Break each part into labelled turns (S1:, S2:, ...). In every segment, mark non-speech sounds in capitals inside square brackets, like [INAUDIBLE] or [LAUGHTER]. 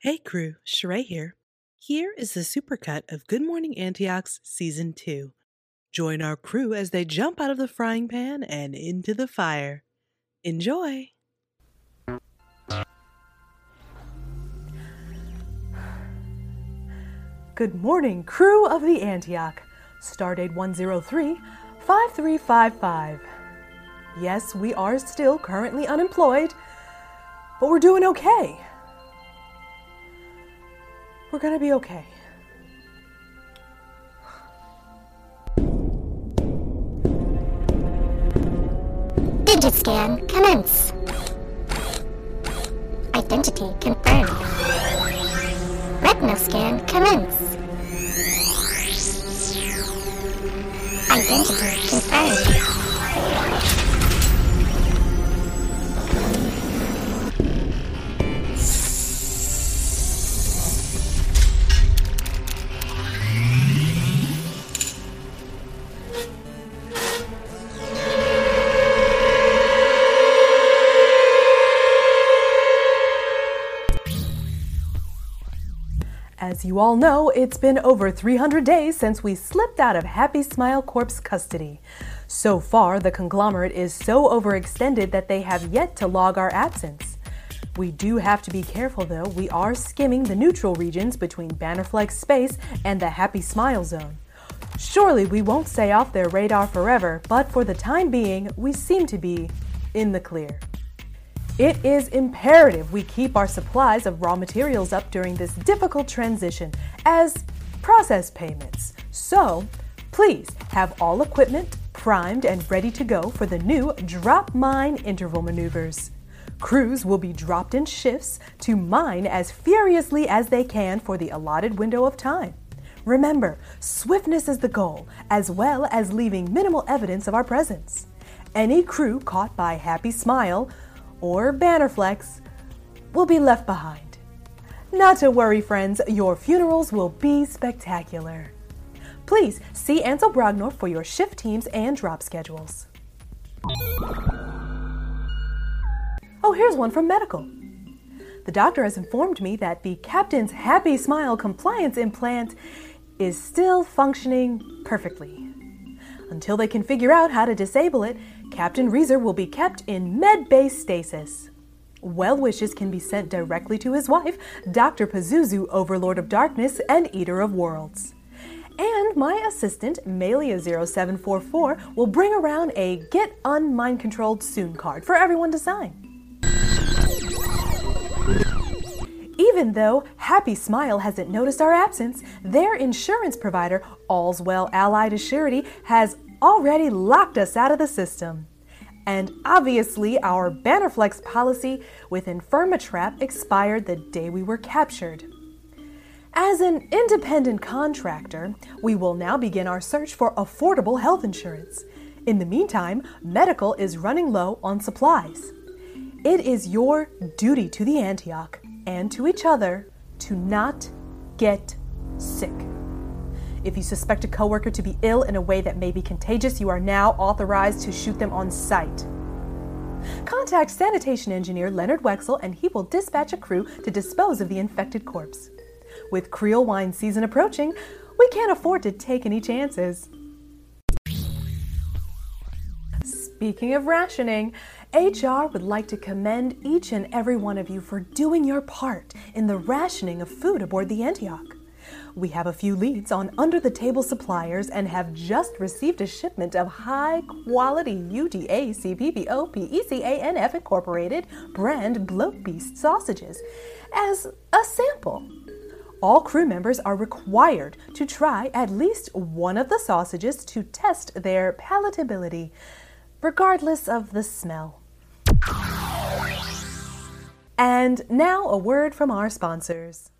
S1: Hey crew, Sheree here. Here is the supercut of Good Morning Antioch's Season 2. Join our crew as they jump out of the frying pan and into the fire. Enjoy!
S2: Good morning, crew of the Antioch. Stardate 103 5355. Yes, we are still currently unemployed, but we're doing okay. We're gonna be okay.
S3: Digiscan commence. Identity confirmed. Retinal scan commence. Identity confirmed.
S2: As you all know, it's been over 300 days since we slipped out of Happy Smile Corp's custody. So far, the conglomerate is so overextended that they have yet to log our absence. We do have to be careful though, we are skimming the neutral regions between Bannerflex space and the Happy Smile zone. Surely we won't stay off their radar forever, but for the time being, we seem to be in the clear. It is imperative we keep our supplies of raw materials up during this difficult transition as process payments. So, please have all equipment primed and ready to go for the new drop mine interval maneuvers. Crews will be dropped in shifts to mine as furiously as they can for the allotted window of time. Remember, swiftness is the goal, as well as leaving minimal evidence of our presence. Any crew caught by Happy Smile or Bannerflex will be left behind. Not to worry, friends, your funerals will be spectacular. Please see Ansel Brognor for your shift teams and drop schedules. Oh, here's one from medical. The doctor has informed me that the captain's Happy Smile compliance implant is still functioning perfectly. Until they can figure out how to disable it, Captain Reezer will be kept in med base stasis. Well wishes can be sent directly to his wife, Dr. Pazuzu, Overlord of Darkness and Eater of Worlds. And my assistant, Malia0744, will bring around a Get Unmind Controlled Soon card for everyone to sign. Even though Happy Smile hasn't noticed our absence, their insurance provider, All's Well Allied Assurity, has already locked us out of the system. And obviously, our Bannerflex policy with Infirmatrap expired the day we were captured. As an independent contractor, we will now begin our search for affordable health insurance. In the meantime, medical is running low on supplies. It is your duty to the Antioch and to each other to not get sick. If you suspect a coworker to be ill in a way that may be contagious, you are now authorized to shoot them on sight. Contact sanitation engineer Leonard Wexel and he will dispatch a crew to dispose of the infected corpse. With Creole wine season approaching, we can't afford to take any chances. Speaking of rationing, HR would like to commend each and every one of you for doing your part in the rationing of food aboard the Antioch. We have a few leads on under the table suppliers and have just received a shipment of high quality UDA CPPO PECANF Incorporated brand Bloat Beast sausages as a sample. All crew members are required to try at least one of the sausages to test their palatability, regardless of the smell. And now a word from our sponsors.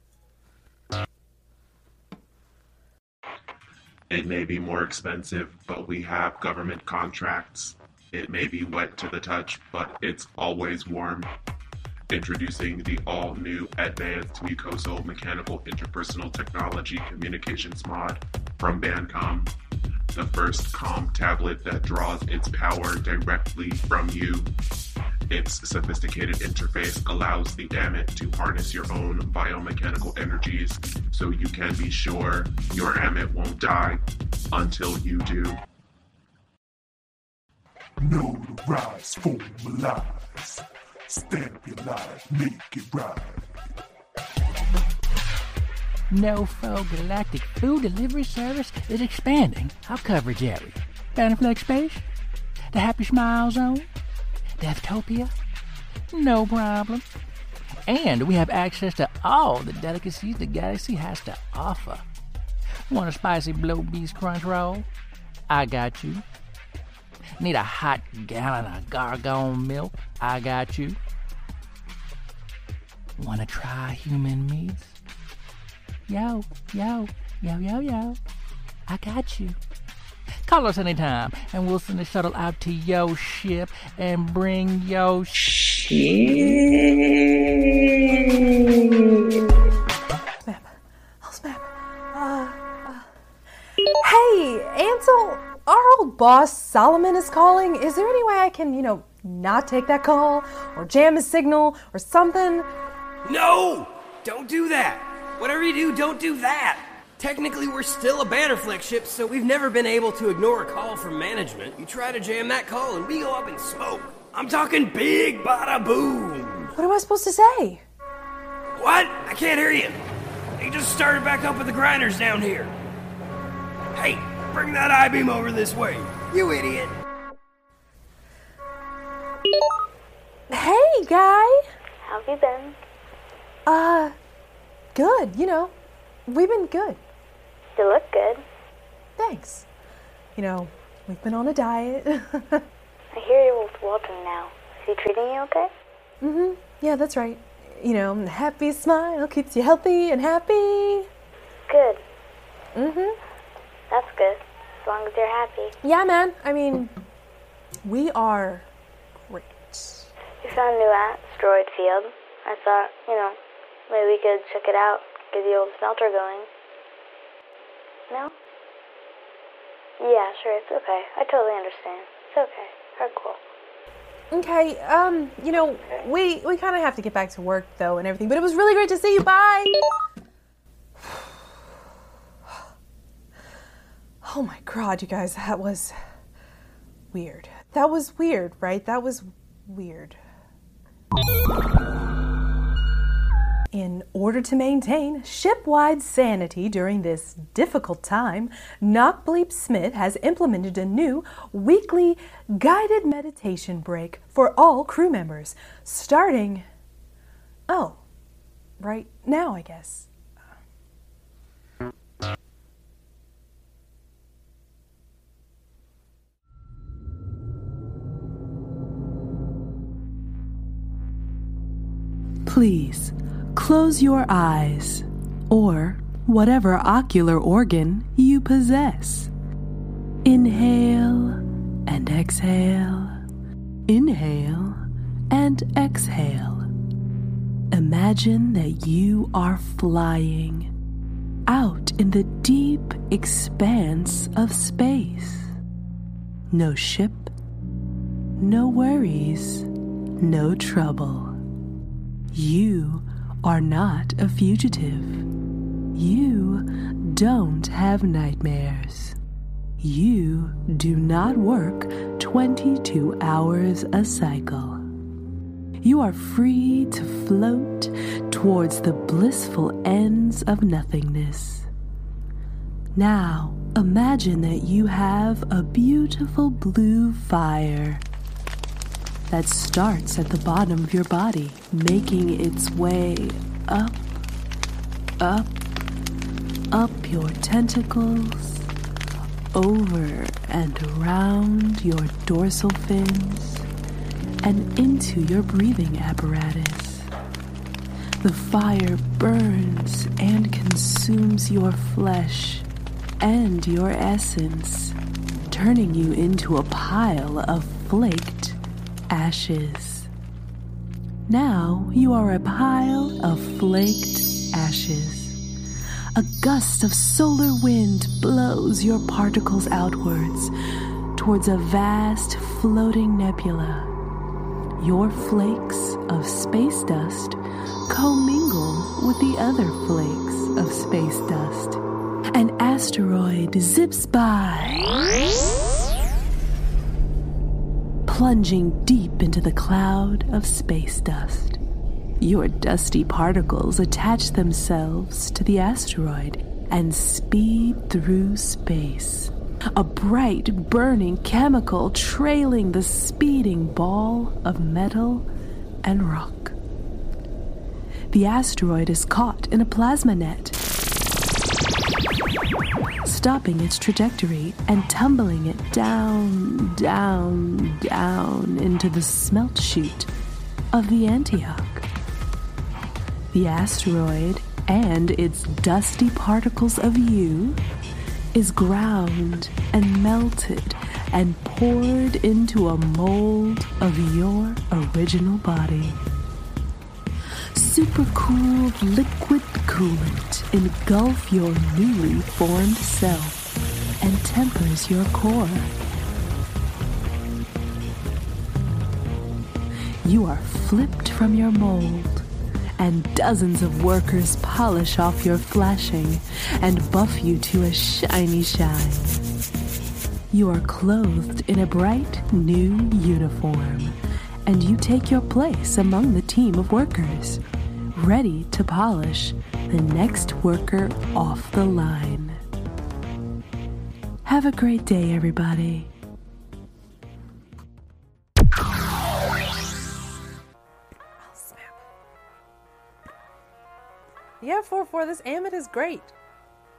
S4: It may be more expensive, but we have government contracts. It may be wet to the touch, but it's always warm. Introducing the all new Advanced Mucosal Mechanical Interpersonal Technology Communications Mod from Bandcom. The first COM tablet that draws its power directly from you. Its sophisticated interface allows the Dammit to harness your own biomechanical energies so you can be sure your Amit won't die until you do.
S5: Know the rise, formalize. Stamp your life, make it right.
S6: NoFo Galactic Food Delivery Service is expanding our coverage area. Bannerflex Space? The Happy Smile Zone? Deathtopia? No problem. And we have access to all the delicacies the galaxy has to offer. Want a spicy Bloat Beast crunch roll? I got you. Need a hot gallon of gargone milk? I got you. Want to try human meats? Yo, yo, yo, yo, yo. I got you. Call us anytime, and we'll send a shuttle out to yo ship and bring yo
S2: Snap. Oh, snap. Uh, uh. Hey, Ansel, our old boss Solomon is calling. Is there any way I can, you know, not take that call or jam his signal or something?
S7: No! Don't do that! Whatever you do, don't do that! Technically, we're still a Bannerflex ship, so we've never been able to ignore a call from management. You try to jam that call, and we go up in smoke. I'm talking big bada boom!
S2: What am I supposed to say?
S7: What? I can't hear you. They just started back up with the grinders down here. Hey, bring that I beam over this way. You idiot.
S2: Hey, guy.
S3: How have you been?
S2: Uh, good. You know, we've been good.
S3: You look good.
S2: Thanks. You know, we've been on a diet. [LAUGHS]
S3: I hear you're with Walter now. Is he treating you okay?
S2: Mm hmm. Yeah, that's right. You know, happy smile keeps you healthy and happy.
S3: Good.
S2: Mm hmm.
S3: That's good. As long as you're happy.
S2: Yeah, man. I mean, we are great.
S3: You found a new asteroid field. I thought, you know, maybe we could check it out, get the old smelter going. No? Yeah, sure, it's okay. I totally understand. It's okay. We're cool.
S2: Okay, um, you know, we we kind of have to get back to work though and everything, but it was really great to see you. Bye. [SIGHS] Oh my god, you guys, that was weird. That was weird, right? That was weird. In order to maintain ship-wide sanity during this difficult time, Knock Bleep Smith has implemented a new weekly guided meditation break for all crew members, starting oh, right now, I guess.
S1: Please close your eyes or whatever ocular organ you possess. Inhale and exhale. Inhale and exhale. Imagine that you are flying out in the deep expanse of space. No ship, no worries, no trouble. You are not a fugitive. You don't have nightmares. You do not work 22 hours a cycle. You are free to float towards the blissful ends of nothingness. Now, imagine that you have a beautiful blue fire that starts at the bottom of your body, making its way up, up, up your tentacles, over and around your dorsal fins, and into your breathing apparatus. The fire burns and consumes your flesh and your essence, turning you into a pile of flaked ashes. Now you are a pile of flaked ashes. A gust of solar wind blows your particles outwards towards a vast floating nebula. your flakes of space dust commingle with the other flakes of space dust. An asteroid zips by, plunging deep into the cloud of space dust. Your dusty particles attach themselves to the asteroid and speed through space. A bright, burning chemical trailing the speeding ball of metal and rock. The asteroid is caught in a plasma net, stopping its trajectory and tumbling it down, down, down into the smelt chute of the Antioch. The asteroid and its dusty particles of you is ground and melted and poured into a mold of your original body. Supercooled liquid coolant engulf your newly formed self and tempers your core. You are flipped from your mold and dozens of workers polish off your flashing and buff you to a shiny shine. You are clothed in a bright new uniform, and you take your place among the team of workers, ready to polish the next worker off the line. Have a great day, everybody.
S2: Yeah, 4 4, this Amit is great.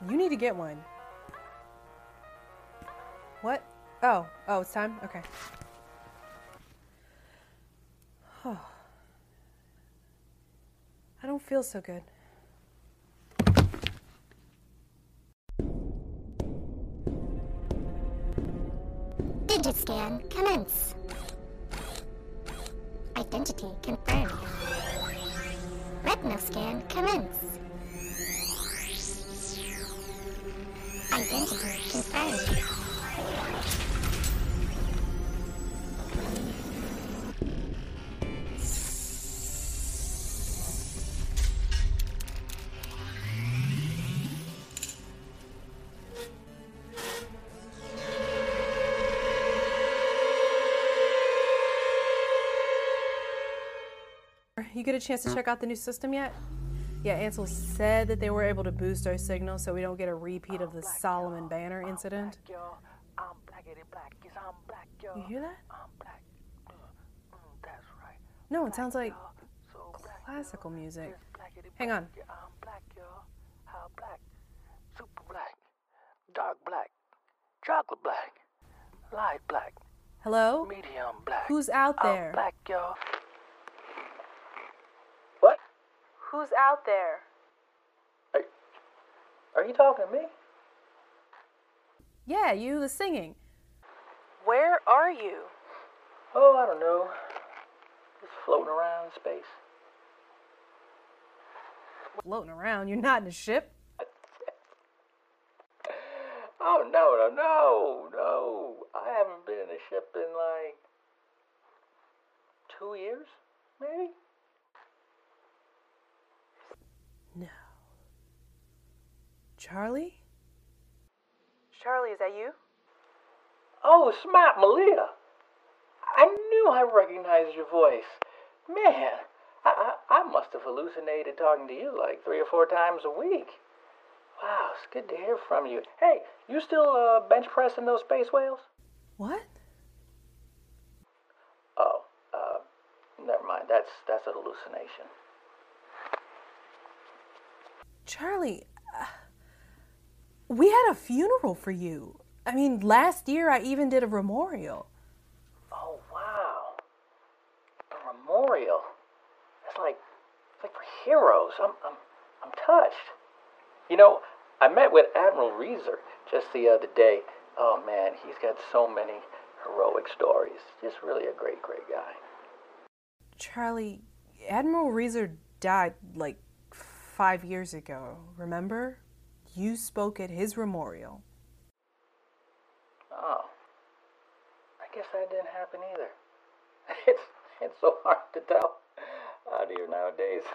S2: You need to get one. What? Oh, oh, it's time? Okay. [SIGHS] Oh. Don't feel so good.
S8: Digiscan commence. Identity confirmed. Retinal scan commence. Identity confirmed.
S2: You get a chance to mm. check out the new system yet? Yeah, Ansel said that they were able to boost our signal so we don't get a repeat of the Solomon Banner incident. You hear that? No, it sounds like classical music. Hang on.
S9: Super black, dark black, chocolate black, light black,
S2: Hello?
S9: medium black.
S2: Who's out
S9: I'm
S2: there?
S9: black, y'all. What?
S2: Who's out there?
S9: Are you talking to me?
S2: Yeah, you, the singing. Where are you?
S9: Oh, I don't know. Just floating around in space.
S2: Floating around. You're not in a ship. [LAUGHS]
S9: Oh no, no, no, no! I haven't been in a ship in like two years, maybe.
S2: No. Charlie? Charlie, is that you?
S9: Oh, it's Smart Malia! I knew I recognized your voice. Man, I, I, I must have hallucinated talking to you like three or four times a week. Wow, it's good to hear from you. Hey, you still uh, bench pressing those space whales?
S2: What?
S9: Oh, uh, never mind. That's that's a hallucination.
S2: Charlie, uh, we had a funeral for you. I mean, last year I even did a memorial.
S9: Oh wow, a memorial. It's like it's like for heroes. I'm I'm I'm touched. You know, I met with Admiral Reeser just the other day. Oh man, he's got so many heroic stories. Just really a great, great guy.
S2: Charlie, Admiral Reeser died like five years ago, remember? You spoke at his memorial.
S9: Oh, I guess that didn't happen either. [LAUGHS] It's
S10: It's so hard to tell out here nowadays.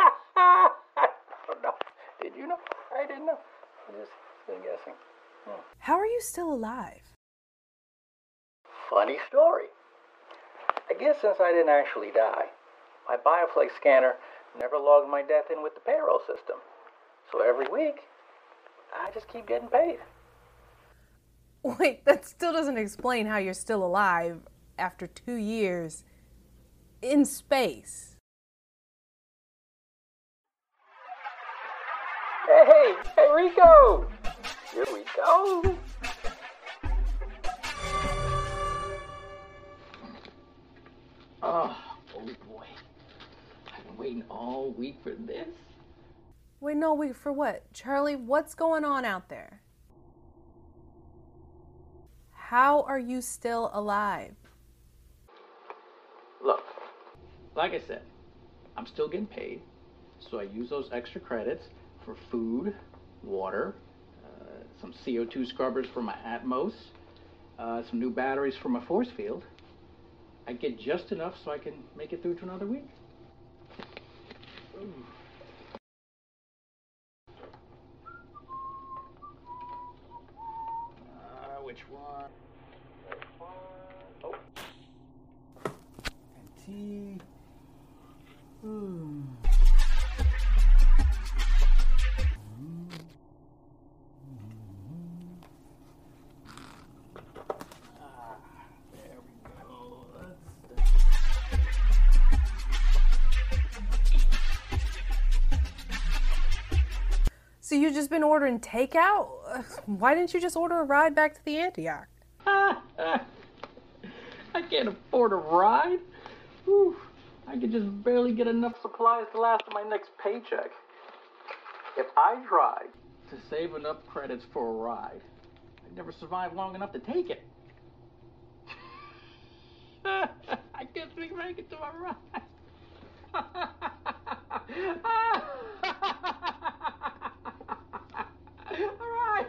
S10: [LAUGHS] I don't know. Did you know? I didn't know. I'm just been guessing. Hmm.
S2: How are you still alive?
S10: Funny story. I guess since I didn't actually die, my Bioflex scanner never logged my death in with the payroll system. So every week, I just keep getting paid.
S2: Wait, that still doesn't explain how you're still alive after two years in space.
S10: Hey, hey, Rico! Here we go! Oh, oh boy. I've been waiting all week for this.
S2: Wait, no, wait, for what? Charlie, what's going on out there? How are you still alive?
S10: Look, like I said, I'm still getting paid, so I use those extra credits for food, water, uh, some CO2 scrubbers for my Atmos, uh, some new batteries for my force field. I get just enough so I can make it through to another week. Ooh.
S2: Just been ordering takeout? Why didn't you just order a ride back to the Antioch? [LAUGHS]
S10: I can't afford a ride. Whew. I could just barely get enough supplies to last my next paycheck. If I tried to save enough credits for a ride, I'd never survive long enough to take it. [LAUGHS] I can't think make it to my ride. [LAUGHS] All right.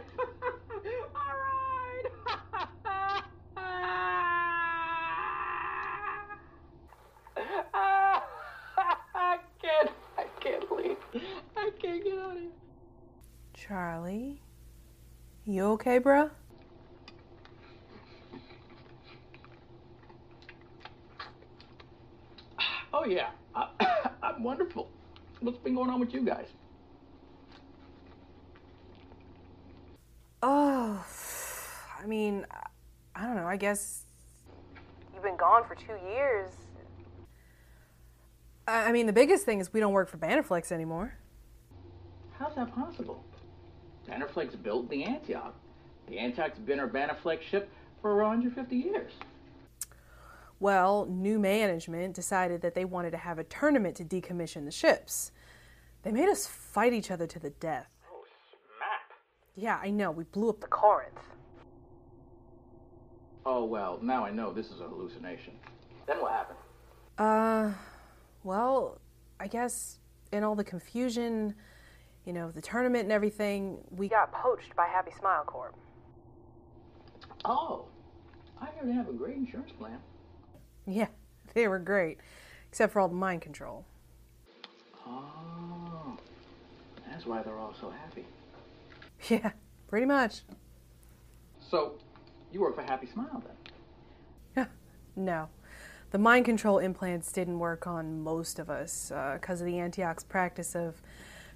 S10: All right. I can't. I can't leave. I can't get out of here.
S2: Charlie? You okay, bruh?
S10: Oh yeah, I, [COUGHS] I'm wonderful. What's been going on with you guys?
S2: Oh, I mean, I don't know. I guess you've been gone for two years. I I mean, the biggest thing is we don't work for Bannerflex anymore.
S10: How's that possible? Bannerflex built the Antioch. The Antioch's been our Bannerflex ship for 150 years.
S2: Well, new management decided that they wanted to have a tournament to decommission the ships. They made us fight each other to the death.
S10: Oh, snap.
S2: Yeah, I know. We blew up the Corinth.
S10: Oh, well, now I know this is a hallucination. Then what happened?
S2: Uh, well, I guess in all the confusion, you know, the tournament and everything, we got poached by Happy Smile Corp.
S10: Oh, I hear they have a great insurance plan.
S2: Yeah, [LAUGHS] they were great, except for all the mind control.
S10: Oh, that's why they're all so happy.
S2: Yeah, pretty much.
S10: So, you work for Happy Smile then?
S2: No. The mind control implants didn't work on most of us uh, because of the Antioch's practice of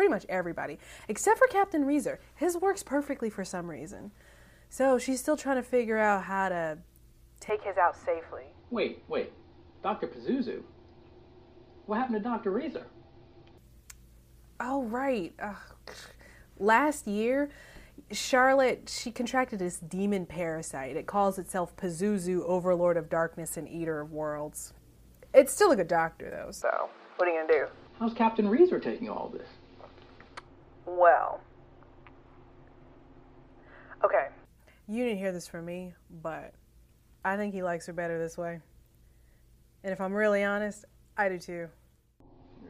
S2: pretty much everybody, except for Captain Reezer. His works perfectly for some reason. So she's still trying to figure out how to take his out safely.
S10: Wait, wait. Dr. Pazuzu? What happened to Dr. Reezer?
S2: Oh, right. Ugh. Last year, Charlotte, she contracted this demon parasite. It calls itself Pazuzu, Overlord of Darkness and Eater of Worlds. It's still a good doctor, though, so what are you gonna do?
S9: How's Captain Reeser taking all this?
S2: Well. Okay. You didn't hear this from me, but I think he likes her better this way. And if I'm really honest, I do too.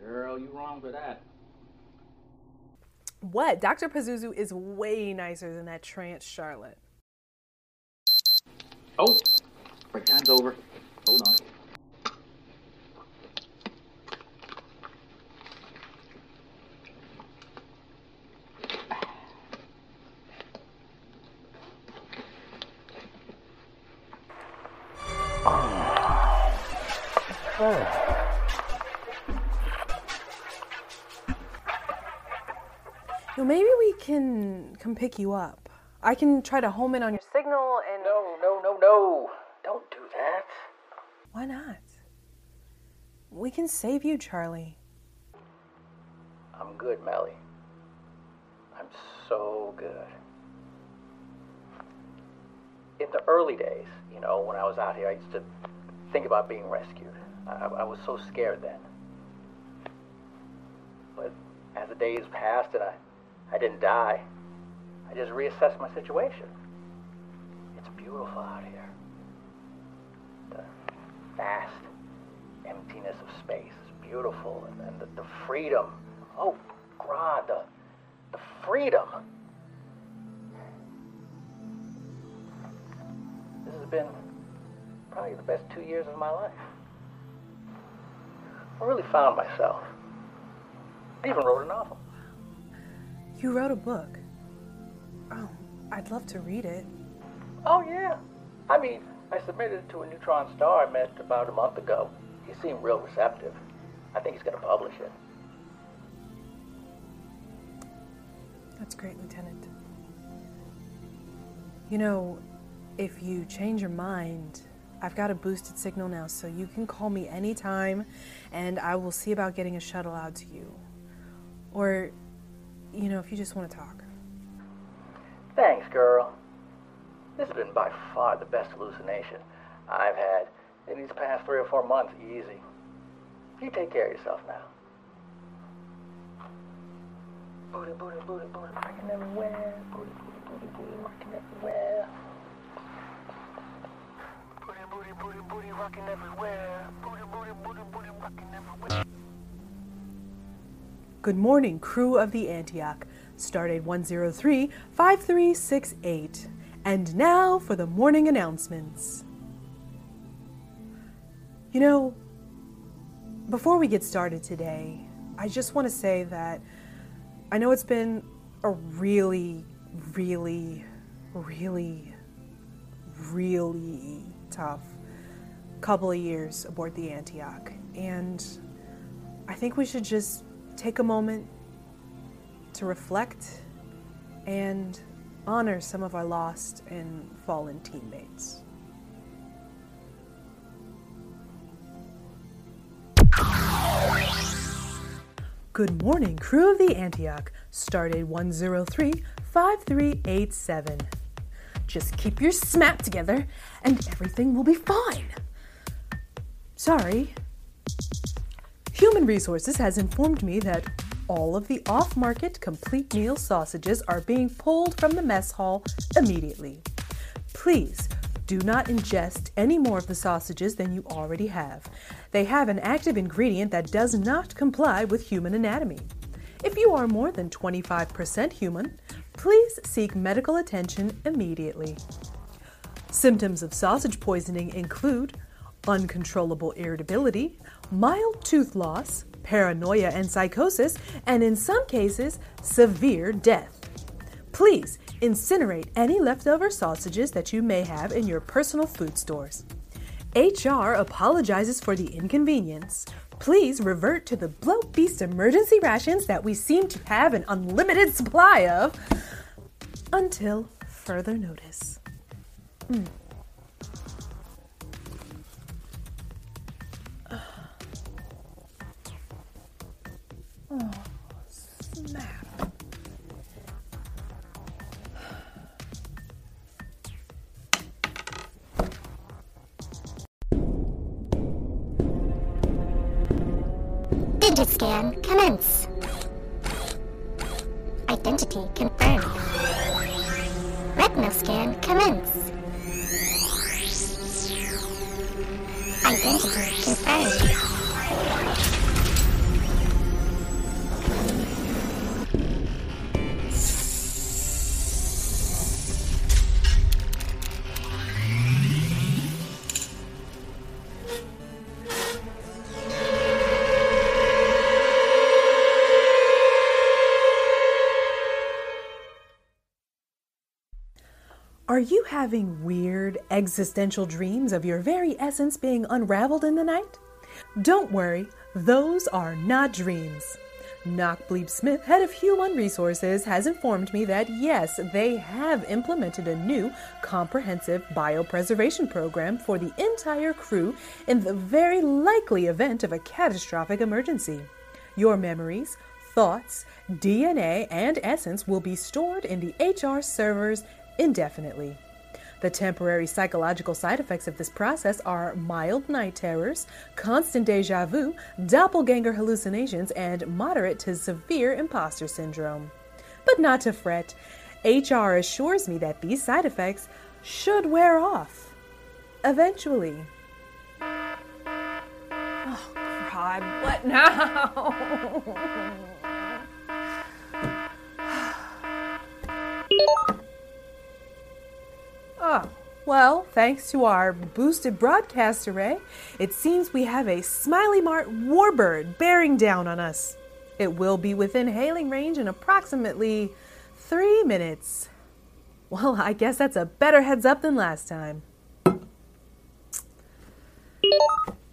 S9: Girl, you wrong for that.
S2: What? Dr. Pazuzu is way nicer than that trance Charlotte.
S9: Oh, break time's over. Hold on.
S2: Can pick you up. I can try to home in on your signal and.
S9: No, no, no, no. Don't do that.
S2: Why not? We can save you, Charlie.
S9: I'm good, Melly. I'm so good. In the early days, you know, when I was out here, I used to think about being rescued. I, I was so scared then. But as the days passed and I, I didn't die, I just reassessed my situation. It's beautiful out here. The vast emptiness of space is beautiful, and, and the, the freedom. Oh, God, the, the freedom. This has been probably the best two years of my life. I really found myself. I even wrote a novel.
S2: You wrote a book. Oh, I'd love to read it.
S9: Oh, yeah. I mean, I submitted it to a neutron star I met about a month ago. He seemed real receptive. I think he's going to publish it.
S2: That's great, Lieutenant. You know, if you change your mind, I've got a boosted signal now, so you can call me anytime and I will see about getting a shuttle out to you. Or, you know, if you just want to talk.
S9: Thanks, girl. This has been by far the best hallucination I've had in these past three or four months. Easy. You take care of yourself now. Booty, booty, booty, booty, rocking everywhere. Booty, booty, booty, booty, rocking everywhere. Booty, booty, booty, booty, rocking everywhere. Booty, booty, booty, booty, rocking everywhere.
S2: Good morning, crew of the Antioch. Stardate 103 5368. And now for the morning announcements. You know, before we get started today, I just want to say that I know it's been a really, really, really, really tough couple of years aboard the Antioch. And I think we should just take a moment to reflect and honor some of our lost and fallen teammates. Good morning, crew of the Antioch, Stardate 103 5387. Just keep your smap together and everything will be fine. Sorry. Human Resources has informed me that all of the off market complete meal sausages are being pulled from the mess hall immediately. Please do not ingest any more of the sausages than you already have. They have an active ingredient that does not comply with human anatomy. If you are more than 25% human, please seek medical attention immediately. Symptoms of sausage poisoning include uncontrollable irritability, mild tooth loss, paranoia and psychosis, and in some cases, severe death. Please incinerate any leftover sausages that you may have in your personal food stores. HR apologizes for the inconvenience. Please revert to the Bloat Beast emergency rations that we seem to have an unlimited supply of until further notice. Mm. Oh, snap.
S8: Identity scan commence. Identity confirmed. Retinal scan commence. Identity confirmed.
S2: Having weird existential dreams of your very essence being unraveled in the night? Don't worry, those are not dreams. Knock Bleep Smith, head of human resources, has informed me that yes, they have implemented a new comprehensive biopreservation program for the entire crew in the very likely event of a catastrophic emergency. Your memories, thoughts, DNA, and essence will be stored in the HR servers indefinitely. The temporary psychological side effects of this process are mild night terrors, constant deja vu, doppelganger hallucinations, and moderate to severe imposter syndrome. But not to fret. HR assures me that these side effects should wear off. Eventually. Oh, God, what now? Oh, well, thanks to our boosted broadcast array, eh, it seems we have a Smiley Mart warbird bearing down on us. It will be within hailing range in approximately three minutes. Well, I guess that's a better heads up than last time.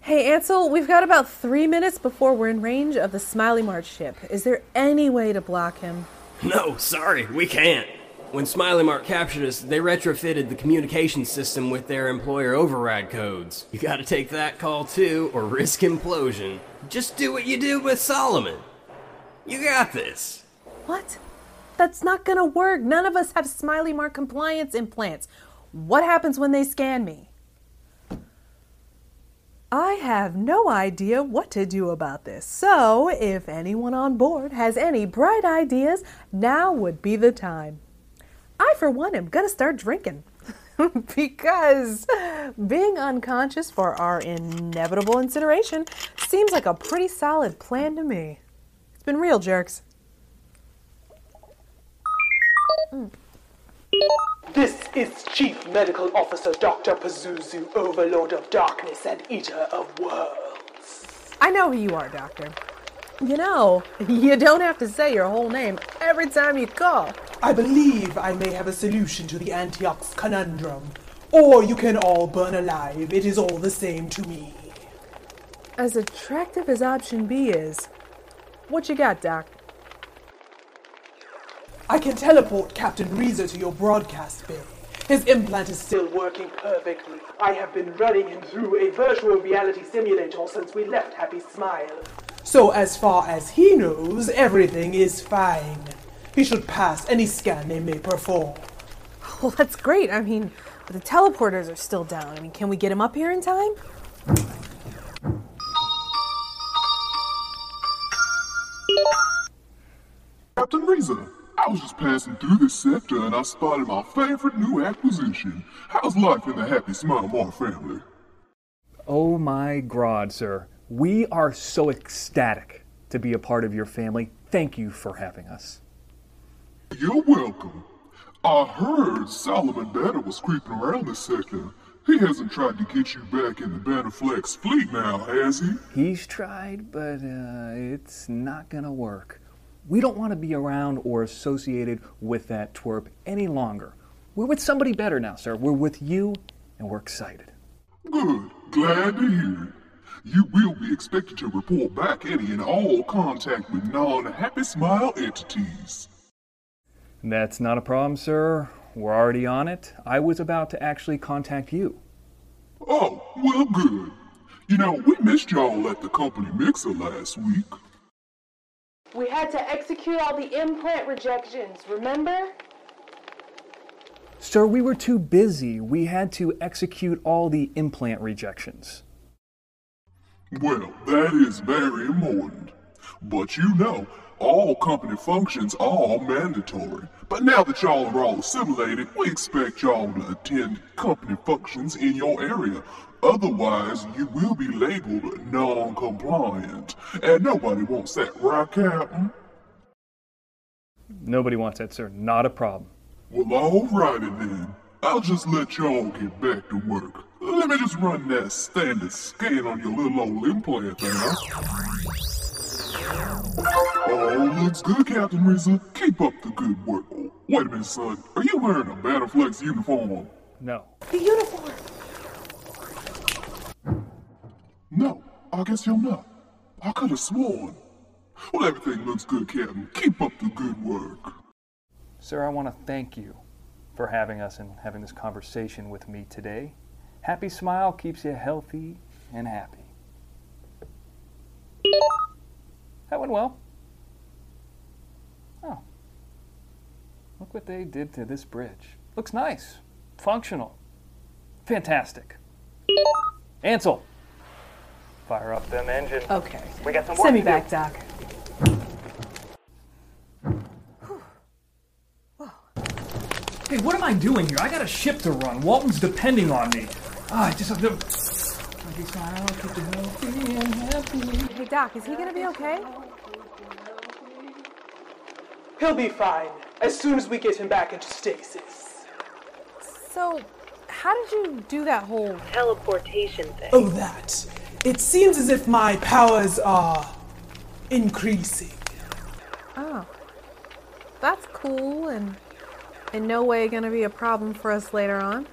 S2: Hey, Ansel, we've got about three minutes before we're in range of the Smiley Mart ship. Is there any way to block him?
S7: No, sorry, we can't. When Smiley Mart captured us, they retrofitted the communication system with their employer override codes. You gotta take that call too, or risk implosion. Just do what you did with Solomon. You got this.
S2: What? That's not gonna work. None of us have Smiley Mart compliance implants. What happens when they scan me? I have no idea what to do about this. So, if anyone on board has any bright ideas, now would be the time. I, for one, am gonna start drinking. [LAUGHS] because being unconscious for our inevitable incineration seems like a pretty solid plan to me. It's been real, jerks. Mm.
S11: This is Chief Medical Officer Dr. Pazuzu, Overlord of Darkness and Eater of Worlds.
S2: I know who you are, Doctor. You know, [LAUGHS] you don't have to say your whole name every time you call.
S11: I believe I may have a solution to the Antioch's conundrum. Or you can all burn alive. It is all the same to me.
S2: As attractive as option B is, what you got, Doc?
S11: I can teleport Captain Reezer to your broadcast bay. His implant is still working perfectly. I have been running him through a virtual reality simulator since we left Happy Smile. So, as far as he knows, everything is fine. He should pass any scan they may perform.
S2: Well, that's great. I mean, the teleporters are still down. I mean, can we get him up here in time?
S5: Captain Reezer, I was just passing through this sector and I spotted my favorite new acquisition. How's life in the Happy Smile Mar family?
S12: Oh my God, sir. We are so ecstatic to be a part of your family. Thank you for having us.
S5: You're welcome. I heard Solomon Banner was creeping around this sector. He hasn't tried to get you back in the Bannerflex fleet now, has he?
S12: He's tried, but uh, it's not gonna work. We don't want to be around or associated with that twerp any longer. We're with somebody better now, sir. We're with you, and we're excited.
S5: Good. Glad to hear it. You will be expected to report back any and all contact with non-Happy Smile entities.
S12: That's not a problem, sir. We're already on it. I was about to actually contact you.
S5: Oh, well, good. You know, we missed y'all at the company mixer last week.
S2: We had to execute all the implant rejections, remember?
S12: Sir, we were too busy. We had to execute all the implant rejections.
S5: Well, that is very important. But you know, all company functions are mandatory. But now that y'all are all assimilated, we expect y'all to attend company functions in your area. Otherwise, you will be labeled non-compliant. And nobody wants that, right, Captain?
S12: Nobody wants that, sir. Not a problem.
S5: Well, alrighty then. I'll just let y'all get back to work. Let me just run that standard scan on your little old implant there. Oh, looks good, Captain Risa. Keep up the good work. Wait a minute, son. Are you wearing a Battleflex uniform?
S12: No.
S2: The uniform!
S5: No, I guess you're not. I could have sworn. Well, everything looks good, Captain. Keep up the good work.
S12: Sir, I want to thank you for having us and having this conversation with me today. Happy Smile keeps you healthy and happy. That went well. Oh. Look what they did to this bridge. Looks nice. Functional. Fantastic. Ansel, fire up them engines.
S2: Okay.
S12: We got some work
S2: Send me
S12: to do.
S2: back, Doc.
S13: Hey, what am I doing here? I got a ship to run. Walton's depending on me. Ah, I just have to.
S2: Hey, Doc, is he gonna be okay?
S11: He'll be fine as soon as we get him back into stasis.
S2: So, how did you do that whole
S1: teleportation thing?
S11: Oh, that. It seems as if my powers are increasing.
S2: Oh. That's cool and in no way gonna be a problem for us later on.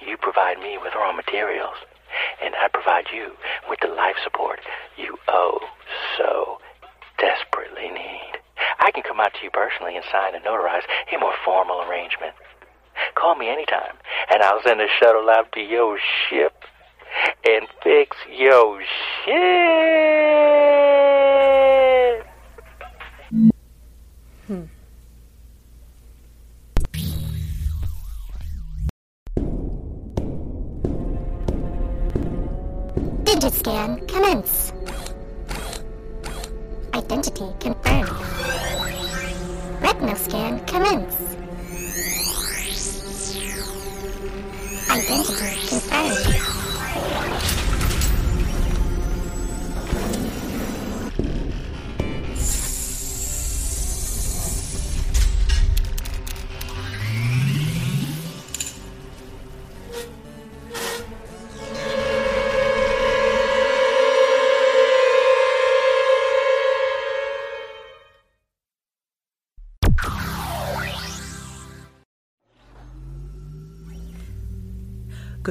S9: You provide me with raw materials, and I provide you with the life support you oh so desperately need. I can come out to you personally and sign and notarize a more formal arrangement. Call me anytime, and I'll send a shuttle out to your ship and fix your shit.
S8: Digiscan commence. Identity confirmed. Retinal scan commence. Identity confirmed.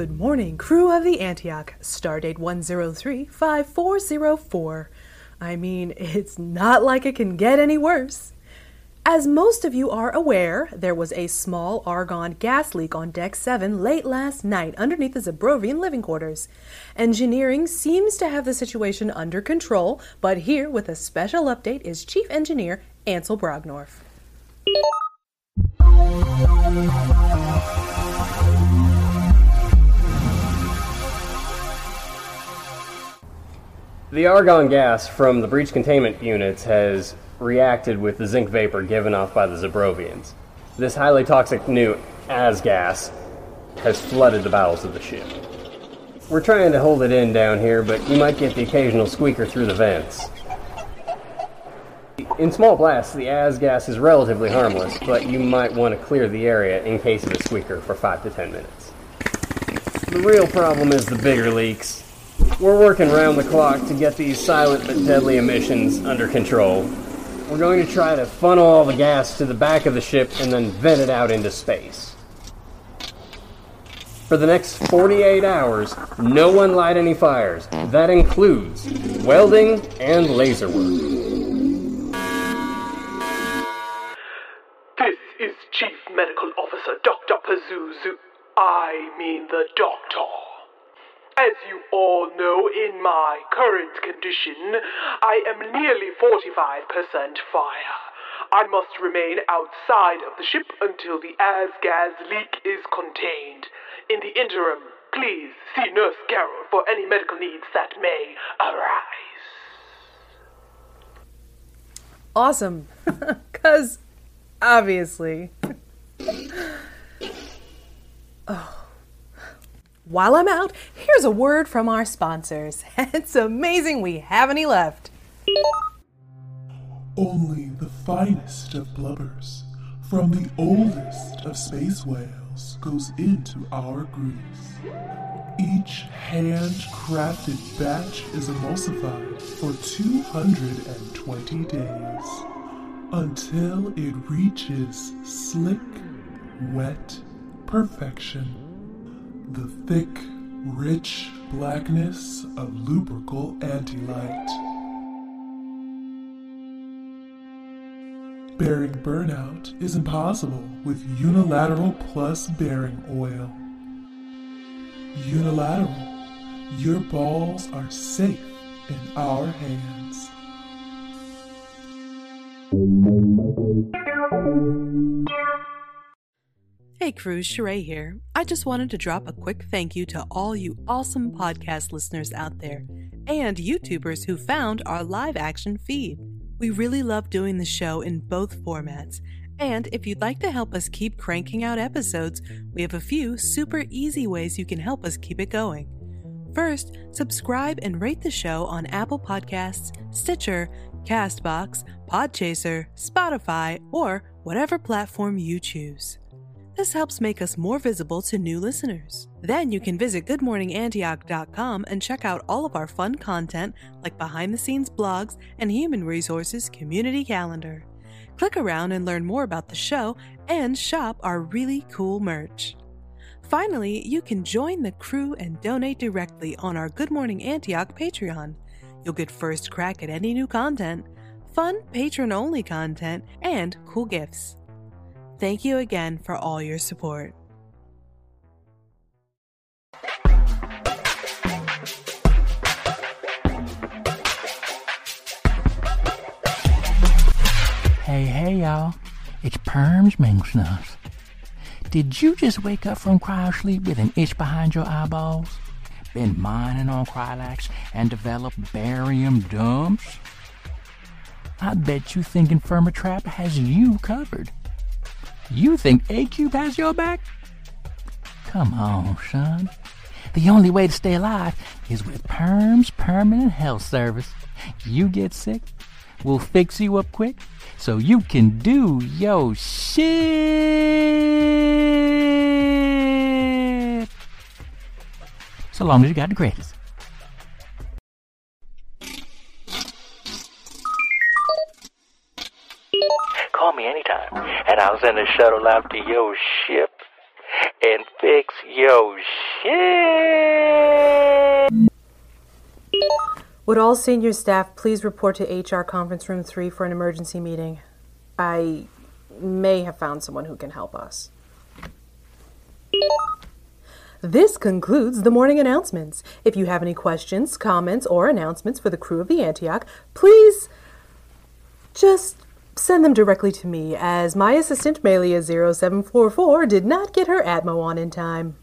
S2: Good morning, crew of the Antioch, stardate 1035404. I mean, it's not like it can get any worse. As most of you are aware, there was a small argon gas leak on Deck 7 late last night underneath the Zabrovian living quarters. Engineering seems to have the situation under control, but here with a special update is Chief Engineer Ansel Brognorf.
S14: The argon gas from the breach containment units has reacted with the zinc vapor given off by the Zabrovians. This highly toxic new as gas has flooded the bowels of the ship. We're trying to hold it in down here, but you might get the occasional squeaker through the vents. In small blasts, the as gas is relatively harmless, but you might want to clear the area in case of a squeaker for 5 to 10 minutes. The real problem is the bigger leaks. We're working round the clock to get these silent but deadly emissions under control. We're going to try to funnel all the gas to the back of the ship and then vent it out into space. For the next 48 hours, no one light any fires. That includes welding and laser work.
S11: This is Chief Medical Officer Dr. Pazuzu. I mean the doctor. As you all know, in my current condition, I am nearly 45% fire. I must remain outside of the ship until the as-gas leak is contained. In the interim, please see Nurse Carol for any medical needs that may arise.
S2: Awesome. [LAUGHS] Because, obviously. [LAUGHS] oh. While I'm out, here's a word from our sponsors. [LAUGHS] It's amazing we have any left.
S5: Only the finest of blubbers from the oldest of space whales goes into our grease. Each hand-crafted batch is emulsified for 220 days until it reaches slick, wet perfection. The thick, rich blackness of lubrical anti-light. Bearing burnout is impossible with unilateral plus bearing oil. Unilateral. Your balls are safe in our hands.
S1: Hey crews, Sheree here. I just wanted to drop a quick thank you to all you awesome podcast listeners out there and YouTubers who found our live action feed. We really love doing the show in both formats. And if you'd like to help us keep cranking out episodes, we have a few super easy ways you can help us keep it going. First, subscribe and rate the show on Apple Podcasts, Stitcher, Castbox, Podchaser, Spotify, or whatever platform you choose. This helps make us more visible to new listeners. Then you can visit goodmorningantioch.com and check out all of our fun content like behind the scenes blogs and human resources community calendar. Click around and learn more about the show and shop our really cool merch. Finally, you can join the crew and donate directly on our Good Morning Antioch Patreon. You'll get first crack at any new content, fun patron only content, and cool gifts. Thank you again for all your support.
S6: Hey, hey, y'all. It's Perms Minksnuffs. Did you just wake up from cryo sleep with an itch behind your eyeballs? Been mining on Krylax and developed barium dumps? I bet you think Infirmatrap has you covered. You think A-Cube has your back? Come on, son. The only way to stay alive is with Perm's Permanent Health Service. You get sick, we'll fix you up quick so you can do your shit. So long as you got the credits.
S9: Me anytime, and I'll send a shuttle out to your ship and fix your shit.
S2: Would all senior staff please report to HR Conference Room 3 for an emergency meeting? I may have found someone who can help us. This concludes the morning announcements. If you have any questions, comments, or announcements for the crew of the Antioch, please just send them directly to me, as my assistant Malia0744 did not get her Atmo on in time.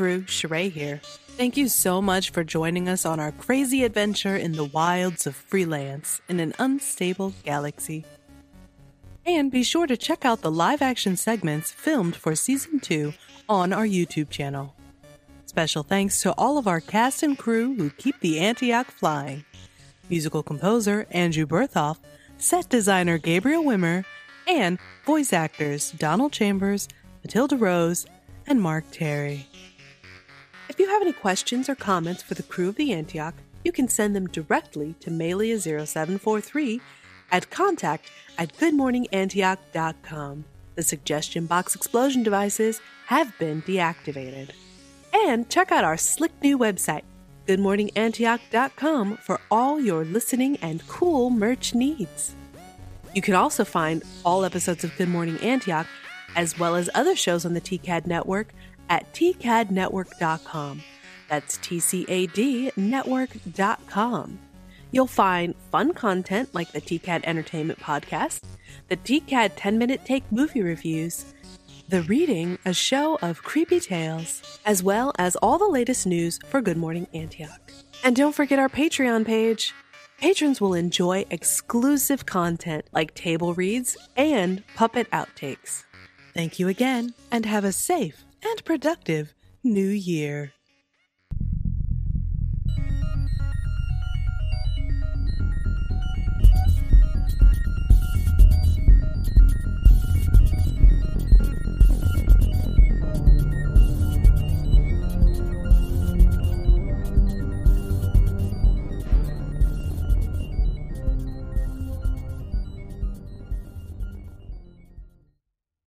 S1: Crew, Sheree here. Thank you so much for joining us on our crazy adventure in the wilds of freelance in an unstable galaxy. And be sure to check out the live action segments filmed for season 2 on our YouTube channel. Special thanks to all of our cast and crew who keep the Antioch flying musical composer Andrew Berthoff, set designer Gabriel Wimmer, and voice actors Donald Chambers, Matilda Rose, and Mark Terry. If you have any questions or comments for the crew of the Antioch, you can send them directly to Malia0743 at contact at goodmorningantioch.com. The suggestion box explosion devices have been deactivated. And check out our slick new website, goodmorningantioch.com, for all your listening and cool merch needs. You can also find all episodes of Good Morning Antioch, as well as other shows on the TCAD network, at tcadnetwork.com. That's TCAD network.com. You'll find fun content like the TCAD Entertainment Podcast, the TCAD 10 Minute Take movie reviews, the reading, a show of creepy tales, as well as all the latest news for Good Morning Antioch. And don't forget our Patreon page. Patrons will enjoy exclusive content like table reads and puppet outtakes. Thank you again, and have a safe and productive new year.